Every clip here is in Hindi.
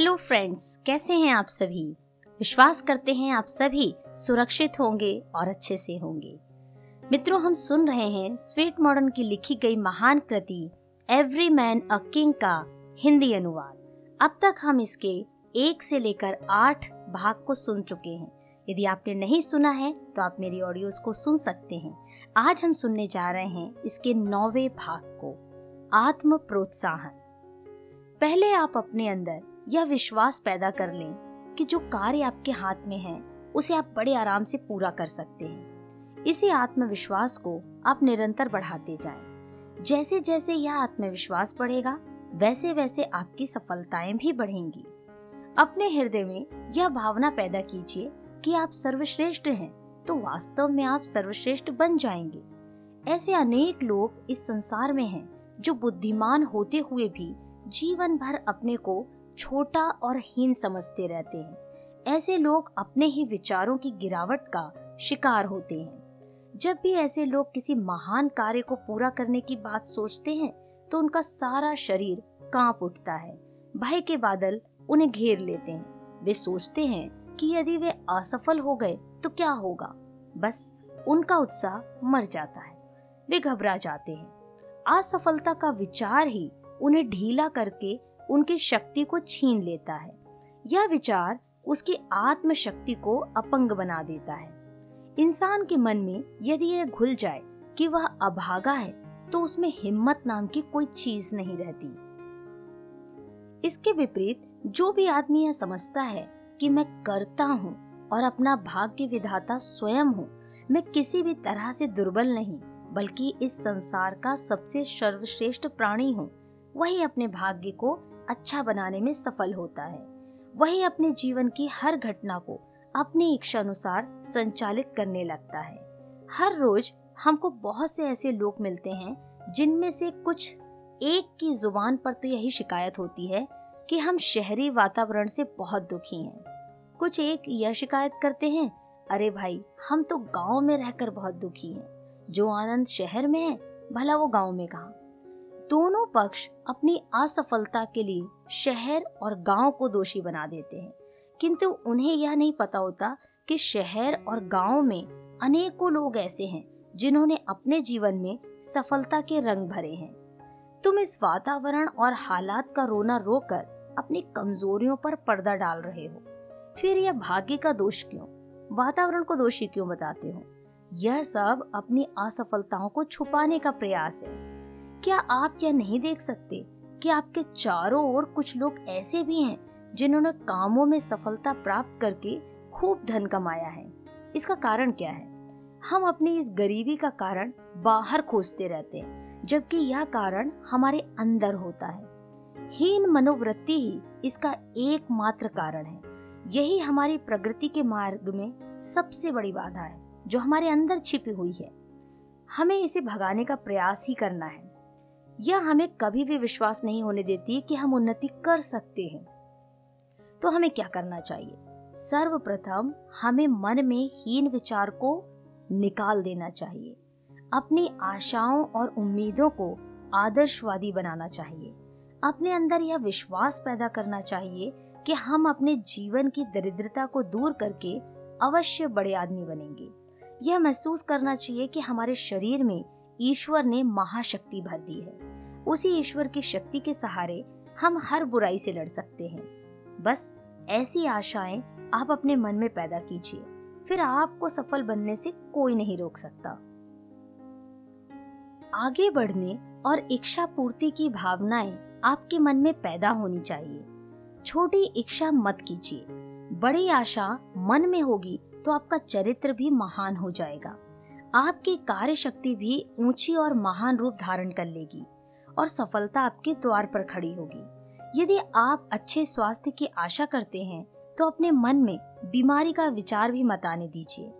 हेलो फ्रेंड्स कैसे हैं आप सभी? विश्वास करते हैं आप सभी सुरक्षित होंगे और अच्छे से होंगे। मित्रों, हम सुन रहे हैं स्वीट मॉडर्न की लिखी गई महान कृति एवरी मैन अ किंग का हिंदी अनुवाद। अब तक हम इसके एक से लेकर आठ भाग को सुन चुके हैं। यदि आपने नहीं सुना है तो आप मेरी ऑडियोज को सुन सकते हैं। आज हम सुनने जा रहे हैं इसके नौवे भाग को, आत्म प्रोत्साहन। पहले आप अपने अंदर यह विश्वास पैदा कर लें कि जो कार्य आपके हाथ में है, उसे आप बड़े आराम से पूरा कर सकते हैं। इसी आत्मविश्वास को आप निरंतर बढ़ाते जाएँ। जैसे जैसे यह आत्मविश्वास बढ़ेगा वैसे वैसे आपकी सफलताएँ भी बढ़ेंगी। अपने हृदय में यह भावना पैदा कीजिए कि आप सर्वश्रेष्ठ हैं तो वास्तव में आप सर्वश्रेष्ठ बन जाएँगे। ऐसे अनेक लोग इस संसार में हैं, जो बुद्धिमान होते हुए भी जीवन भर अपने को छोटा और हीन समझते रहते हैं। ऐसे लोग अपने ही विचारों की गिरावट का शिकार होते हैं। जब भी ऐसे लोग किसी महान कार्य को पूरा करने की बात सोचते हैं तो उनका सारा शरीर काँप उठता है। भय के बादल उन्हें घेर लेते हैं। वे सोचते हैं कि यदि वे असफल हो गए तो क्या होगा? बस उनका उत्साह मर जाता है। वे घबरा जाते हैं। असफलता का विचार ही उन्हें ढीला करके उनकी शक्ति को छीन लेता है। यह विचार उसकी आत्म शक्ति को अपंग बना देता है। इंसान के मन में यदि यह घुल जाए कि वह अभागा है तो उसमें हिम्मत नाम की कोई चीज़ नहीं रहती। इसके विपरीत, जो भी आदमी यह समझता है कि मैं करता हूँ और अपना भाग्य विधाता स्वयं हूँ, मैं किसी भी तरह से दुर्बल नहीं, बल्कि इस संसार का सबसे सर्वश्रेष्ठ प्राणी हूँ, वही अपने भाग्य को अच्छा बनाने में सफल होता है। वही अपने जीवन की हर घटना को अपनी इच्छा अनुसार संचालित करने लगता है। हर रोज हमको बहुत से ऐसे लोग मिलते हैं, जिनमें से कुछ एक की ज़ुबान पर तो यही शिकायत होती है कि हम शहरी वातावरण से बहुत दुखी हैं। कुछ एक यह शिकायत करते हैं, अरे भाई, हम तो गाँव में रहकर बहुत दुखी हैं। जो आनंद शहर में है, भला वो गाँव में कहा? दोनों पक्ष अपनी असफलता के लिए शहर और गाँव को दोषी बना देते हैं। किंतु उन्हें यह नहीं पता होता कि शहर और गाँव में अनेकों लोग ऐसे हैं जिन्होंने अपने जीवन में सफलता के रंग भरे हैं। तुम इस वातावरण और हालात का रोना रोकर अपनी कमजोरियों पर पर्दा डाल रहे हो। फिर यह भाग्य का दोष क्यों? वातावरण को दोषी क्यों बताते हो? यह सब अपनी असफलताओं को छुपाने का प्रयास है। क्या आप यह नहीं देख सकते कि आपके चारों ओर कुछ लोग ऐसे भी हैं जिन्होंने कामों में सफलता प्राप्त करके खूब धन कमाया है? इसका कारण क्या है? हम अपनी इस गरीबी का कारण बाहर खोजते रहते हैं, जबकि यह कारण हमारे अंदर होता है। हीन मनोवृत्ति ही इसका एकमात्र कारण है। यही हमारी प्रगति के मार्ग में सबसे बड़ी बाधा है, जो हमारे अंदर छिपी हुई है। हमें इसे भगाने का प्रयास ही करना है। यह हमें कभी भी विश्वास नहीं होने देती कि हम उन्नति कर सकते हैं। तो हमें क्या करना चाहिए? सर्वप्रथम हमें मन में हीन विचार को निकाल देना चाहिए। अपनी आशाओं और उम्मीदों को आदर्शवादी बनाना चाहिए। अपने अंदर यह विश्वास पैदा करना चाहिए कि हम अपने जीवन की दरिद्रता को दूर करके अवश्य बड़े आदमी बनेंगे। यह महसूस करना चाहिए कि हमारे शरीर में ईश्वर ने महाशक्ति भर दी है। उसी ईश्वर की शक्ति के सहारे हम हर बुराई से लड़ सकते हैं। बस ऐसी आशाएँ आप अपने मन में पैदा कीजिए, फिर आपको सफल बनने से कोई नहीं रोक सकता। आगे बढ़ने और इच्छा पूर्ति की भावनाएँ आपके मन में पैदा होनी चाहिए। छोटी इच्छा मत कीजिए। बड़ी आशा मन में होगी तो आपका चरित्र भी महान हो जाएगा। आपकी कार्य शक्ति भी ऊँची और महान रूप धारण कर लेगी। और सफलता आपके द्वार पर खड़ी होगी। यदि आप अच्छे स्वास्थ्य की आशा करते हैं तो अपने मन में बीमारी का विचार भी मत आने दीजिए।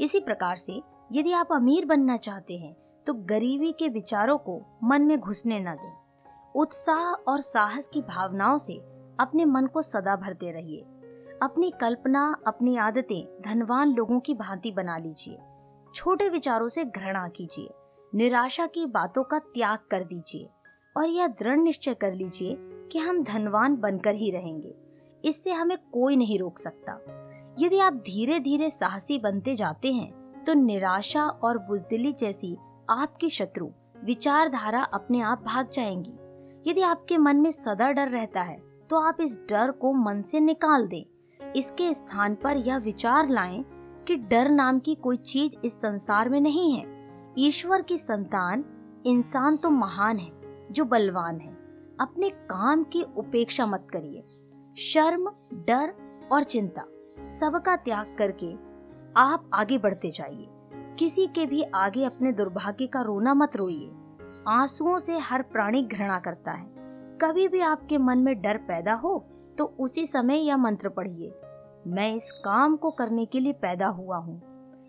इसी प्रकार से यदि आप अमीर बनना चाहते हैं तो गरीबी के विचारों को मन में घुसने न दें। उत्साह और साहस की भावनाओं से अपने मन को सदा भरते रहिए। अपनी कल्पना, अपनी आदतें धनवान लोगों की भांति बना लीजिए। छोटे विचारों से घृणा कीजिए। निराशा की बातों का त्याग कर दीजिए। और यह दृढ़ निश्चय कर लीजिए कि हम धनवान बनकर ही रहेंगे। इससे हमें कोई नहीं रोक सकता। यदि आप धीरे धीरे साहसी बनते जाते हैं तो निराशा और बुजदिली जैसी आपकी शत्रु विचारधारा अपने आप भाग जाएँगी। यदि आपके मन में सदा डर रहता है तो आप इस डर को मन से निकाल दें। इसके स्थान पर यह विचार लाएँ कि डर नाम की कोई चीज़ इस संसार में नहीं है। ईश्वर की संतान इंसान तो महान है। जो बलवान है। अपने काम की उपेक्षा मत करिए। शर्म, डर और चिंता सबका त्याग करके आप आगे बढ़ते जाइए। किसी के भी आगे अपने दुर्भाग्य का रोना मत रोइए। आंसुओं से हर प्राणी घृणा करता है। कभी भी आपके मन में डर पैदा हो तो उसी समय यह मंत्र पढ़िए। मैं इस काम को करने के लिए पैदा हुआ हूँ।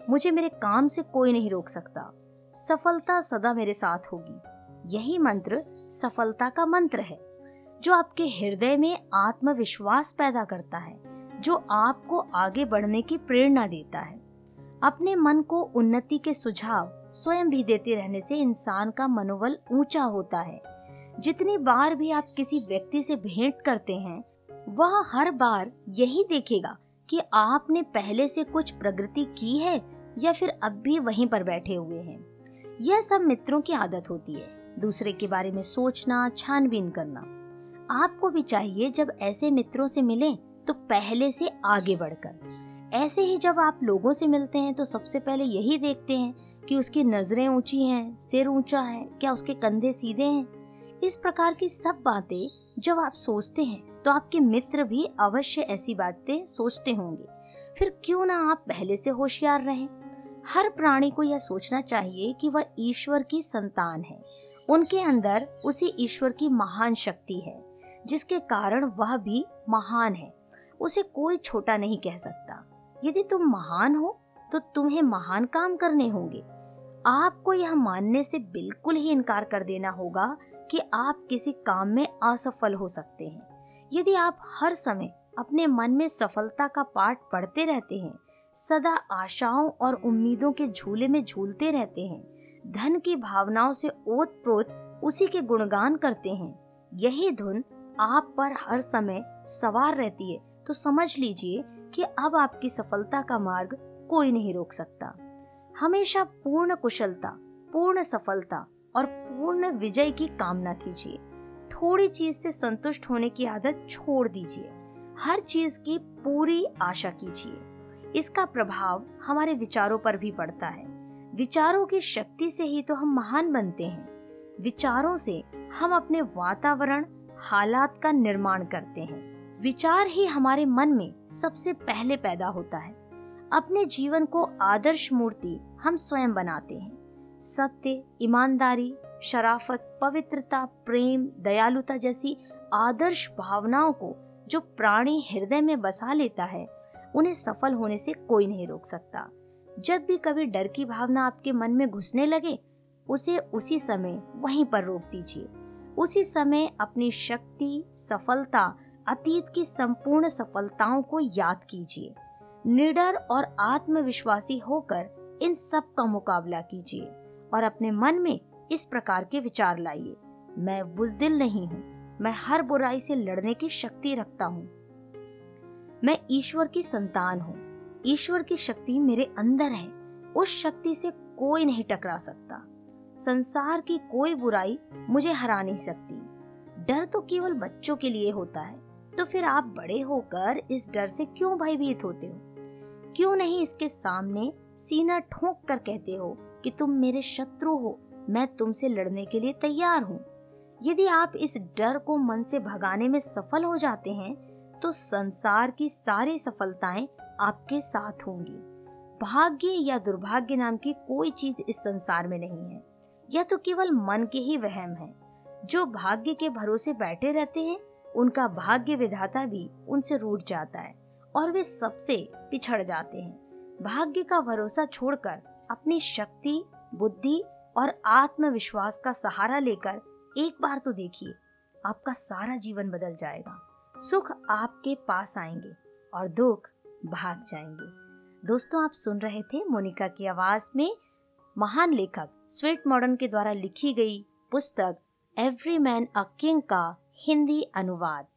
मुझे मेरे काम से कोई नहीं रोक सकता। सफलता सदा मेरे साथ होगी। यही मंत्र सफलता का मंत्र है, जो आपके हृदय में आत्मविश्वास पैदा करता है, जो आपको आगे बढ़ने की प्रेरणा देता है। अपने मन को उन्नति के सुझाव स्वयं भी देते रहने से इंसान का मनोबल ऊँचा होता है। जितनी बार भी आप किसी व्यक्ति से भेंट करते हैं, वह हर बार यही देखेगा कि आपने पहले से कुछ प्रगति की है या फिर अब भी वहीं पर बैठे हुए हैं। यह सब मित्रों की आदत होती है। दूसरे के बारे में सोचना, छानबीन करना। आपको भी चाहिए जब ऐसे मित्रों से मिलें तो पहले से आगे बढ़कर। ऐसे ही जब आप लोगों से मिलते हैं तो सबसे पहले यही देखते हैं कि उसकी नज़रें ऊँची हैं, सिर ऊँचा है, क्या उसके कंधे सीधे हैं? इस प्रकार की सब बातें जब आप सोचते हैं तो आपके मित्र भी अवश्य ऐसी बातें सोचते होंगे। फिर क्यों ना आप पहले से होशियार रहें। हर प्राणी को यह सोचना चाहिए कि वह ईश्वर की संतान है। उनके अंदर उसी ईश्वर की महान शक्ति है, जिसके कारण वह भी महान है। उसे कोई छोटा नहीं कह सकता। यदि तुम महान हो तो तुम्हें महान काम करने होंगे। आपको यह मानने से बिल्कुल ही इनकार कर देना होगा कि आप किसी काम में असफल हो सकते हैं। यदि आप हर समय अपने मन में सफलता का पाठ पढ़ते रहते हैं, सदा आशाओं और उम्मीदों के झूले में झूलते रहते हैं धन की भावनाओं से ओत प्रोत उसी के गुणगान करते हैं। यही धुन आप पर हर समय सवार रहती है। तो समझ लीजिए कि अब आपकी सफलता का मार्ग कोई नहीं रोक सकता। हमेशा पूर्ण कुशलता, पूर्ण सफलता और पूर्ण विजय की कामना कीजिए। थोड़ी चीज़ से संतुष्ट होने की आदत छोड़ दीजिए। हर चीज़ की पूरी आशा कीजिए। इसका प्रभाव हमारे विचारों पर भी पड़ता है। विचारों की शक्ति से ही तो हम महान बनते हैं। विचारों से हम अपने वातावरण, हालात का निर्माण करते हैं। विचार ही हमारे मन में सबसे पहले पैदा होता है। अपने जीवन को आदर्श मूर्ति हम स्वयं बनाते हैं। सत्य, ईमानदारी, शराफत, पवित्रता, प्रेम, दयालुता जैसी आदर्श भावनाओं को जो प्राणी हृदय में बसा लेता है, उन्हें सफल होने से कोई नहीं रोक सकता। जब भी कभी डर की भावना आपके मन में घुसने लगे, उसे उसी समय वहीं पर रोक दीजिए। उसी समय अपनी शक्ति, सफलता, अतीत की संपूर्ण सफलताओं को याद कीजिए। निडर और आत्मविश्वासी होकर इन सब का मुकाबला कीजिए और अपने मन में इस प्रकार के विचार लाइए। मैं बुजदिल नहीं हूँ, मैं हर बुराई से लड़ने की शक्ति रखता हूँ। मैं ईश्वर की संतान हूँ ईश्वर की शक्ति मेरे अंदर है। उस शक्ति से कोई नहीं टकरा सकता। संसार की कोई बुराई मुझे हरा नहीं सकती। डर तो केवल बच्चों के लिए होता है। तो फिर आप बड़े होकर इस डर से क्यों भयभीत होते हो? क्यों नहीं इसके सामने सीना ठोक कर कहते हो कि तुम मेरे शत्रु हो, मैं तुमसे लड़ने के लिए तैयार हूँ? यदि आप इस डर को मन से भगाने में सफल हो जाते हैं तो संसार की सारी सफलताएँ आपके साथ होंगी। भाग्य या दुर्भाग्य नाम की कोई चीज़ इस संसार में नहीं है। यह तो केवल मन के ही वहम है। जो भाग्य के भरोसे बैठे रहते हैं, उनका भाग्य विधाता भी उनसे रूठ जाता है और वे सबसे पिछड़ जाते हैं। भाग्य का भरोसा छोड़कर अपनी शक्ति, बुद्धि और आत्मविश्वास का सहारा लेकर एक बार तो देखिए, आपका सारा जीवन बदल जाएगा। सुख आपके पास आएँगे और दुख भाग जाएँगे। दोस्तों, आप सुन रहे थे मोनिका की आवाज़ में महान लेखक, स्वेट मॉडर्न के द्वारा लिखी गई पुस्तक, एवरी मैन अ किंग का हिंदी अनुवाद।